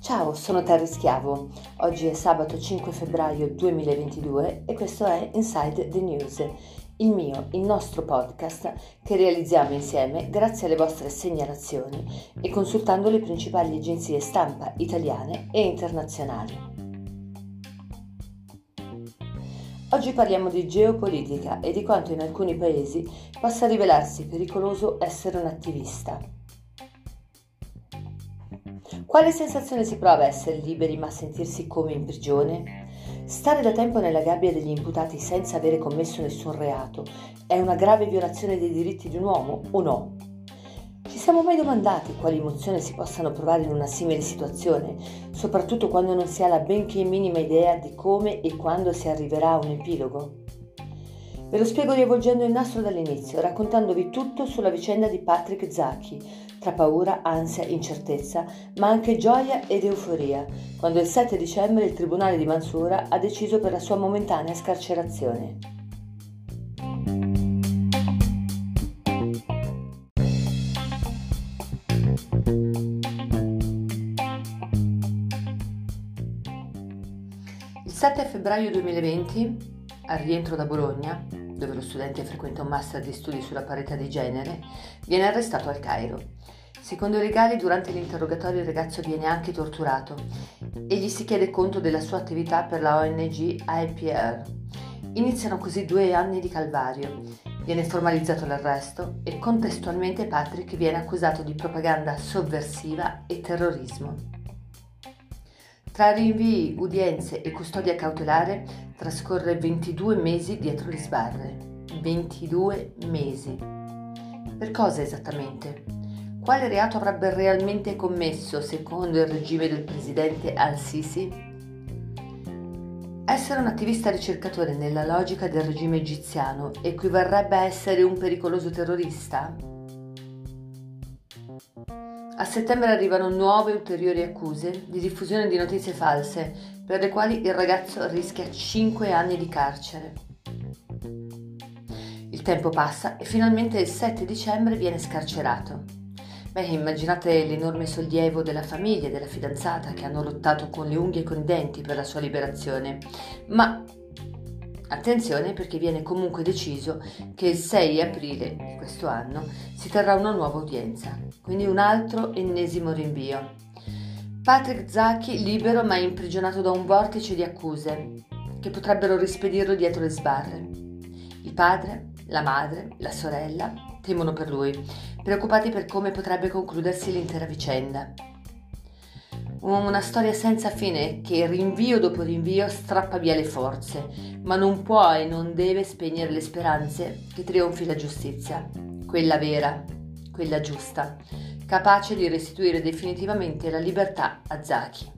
Ciao, sono Terry Schiavo. Oggi è sabato 5 febbraio 2022 e questo è Inside the News, il mio, il nostro podcast che realizziamo insieme grazie alle vostre segnalazioni e consultando le principali agenzie stampa italiane e internazionali. Oggi parliamo di geopolitica e di quanto in alcuni paesi possa rivelarsi pericoloso essere un attivista. Quale sensazione si prova a essere liberi ma sentirsi come in prigione? Stare da tempo nella gabbia degli imputati senza avere commesso nessun reato è una grave violazione dei diritti di un uomo o no? Ci siamo mai domandati quali emozioni si possano provare in una simile situazione, soprattutto quando non si ha la benché minima idea di come e quando si arriverà a un epilogo? Ve lo spiego riavvolgendo il nastro dall'inizio, raccontandovi tutto sulla vicenda di Patrick Zacchi, tra paura, ansia, incertezza, ma anche gioia ed euforia, quando il 7 dicembre il Tribunale di Mansura ha deciso per la sua momentanea scarcerazione. Il 7 febbraio 2020 al rientro da Bologna, dove lo studente frequenta un master di studi sulla parità di genere, viene arrestato al Cairo. Secondo i legali, durante l'interrogatorio il ragazzo viene anche torturato e gli si chiede conto della sua attività per la ONG IPR. Iniziano così due anni di calvario. Viene formalizzato l'arresto e contestualmente Patrick viene accusato di propaganda sovversiva e terrorismo. Tra rinvii, udienze e custodia cautelare trascorre 22 mesi dietro le sbarre. 22 mesi. Per cosa esattamente? Quale reato avrebbe realmente commesso secondo il regime del presidente al-Sisi? Essere un attivista ricercatore nella logica del regime egiziano equivarrebbe a essere un pericoloso terrorista? A settembre arrivano nuove ulteriori accuse di diffusione di notizie false, per le quali il ragazzo rischia 5 anni di carcere. Il tempo passa e finalmente il 7 dicembre viene scarcerato. Beh, immaginate l'enorme sollievo della famiglia e della fidanzata che hanno lottato con le unghie e con i denti per la sua liberazione. Ma Attenzione perché viene comunque deciso che il 6 aprile di questo anno si terrà una nuova udienza, quindi un altro ennesimo rinvio. Patrick Zacchi libero ma imprigionato da un vortice di accuse che potrebbero rispedirlo dietro le sbarre. Il padre, la madre, la sorella temono per lui, preoccupati per come potrebbe concludersi l'intera vicenda. Una storia senza fine che rinvio dopo rinvio strappa via le forze, ma non può e non deve spegnere le speranze che trionfi la giustizia, quella vera, quella giusta, capace di restituire definitivamente la libertà a Zaki.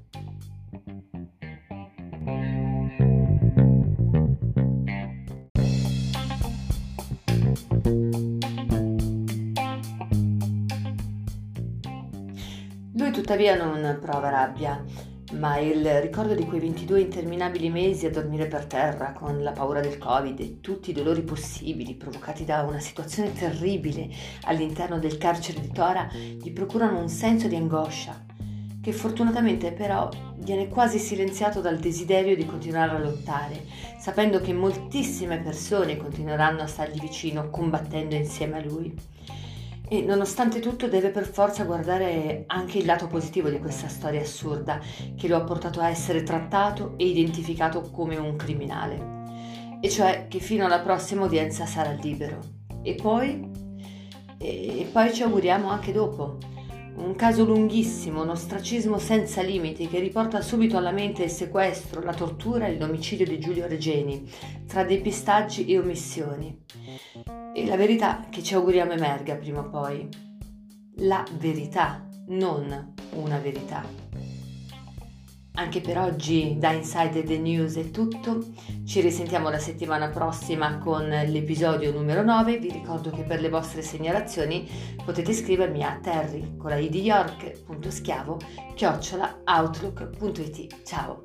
Lui tuttavia non prova rabbia, ma il ricordo di quei 22 interminabili mesi a dormire per terra con la paura del Covid e tutti i dolori possibili provocati da una situazione terribile all'interno del carcere di Tora gli procurano un senso di angoscia che fortunatamente però viene quasi silenziato dal desiderio di continuare a lottare, sapendo che moltissime persone continueranno a stargli vicino combattendo insieme a lui. E nonostante tutto deve per forza guardare anche il lato positivo di questa storia assurda che lo ha portato a essere trattato e identificato come un criminale. E cioè che fino alla prossima udienza sarà libero. E poi? E poi ci auguriamo anche dopo. Un caso lunghissimo, un ostracismo senza limiti che riporta subito alla mente il sequestro, la tortura e l'omicidio di Giulio Regeni, tra depistaggi e omissioni. E la verità che ci auguriamo emerga prima o poi. La verità, non una verità. Anche per oggi da Inside the News è tutto. Ci risentiamo la settimana prossima con l'episodio numero 9. Vi ricordo che per le vostre segnalazioni potete scrivermi a terry con la i di York.schiavo chiocciola outlook.it. Ciao!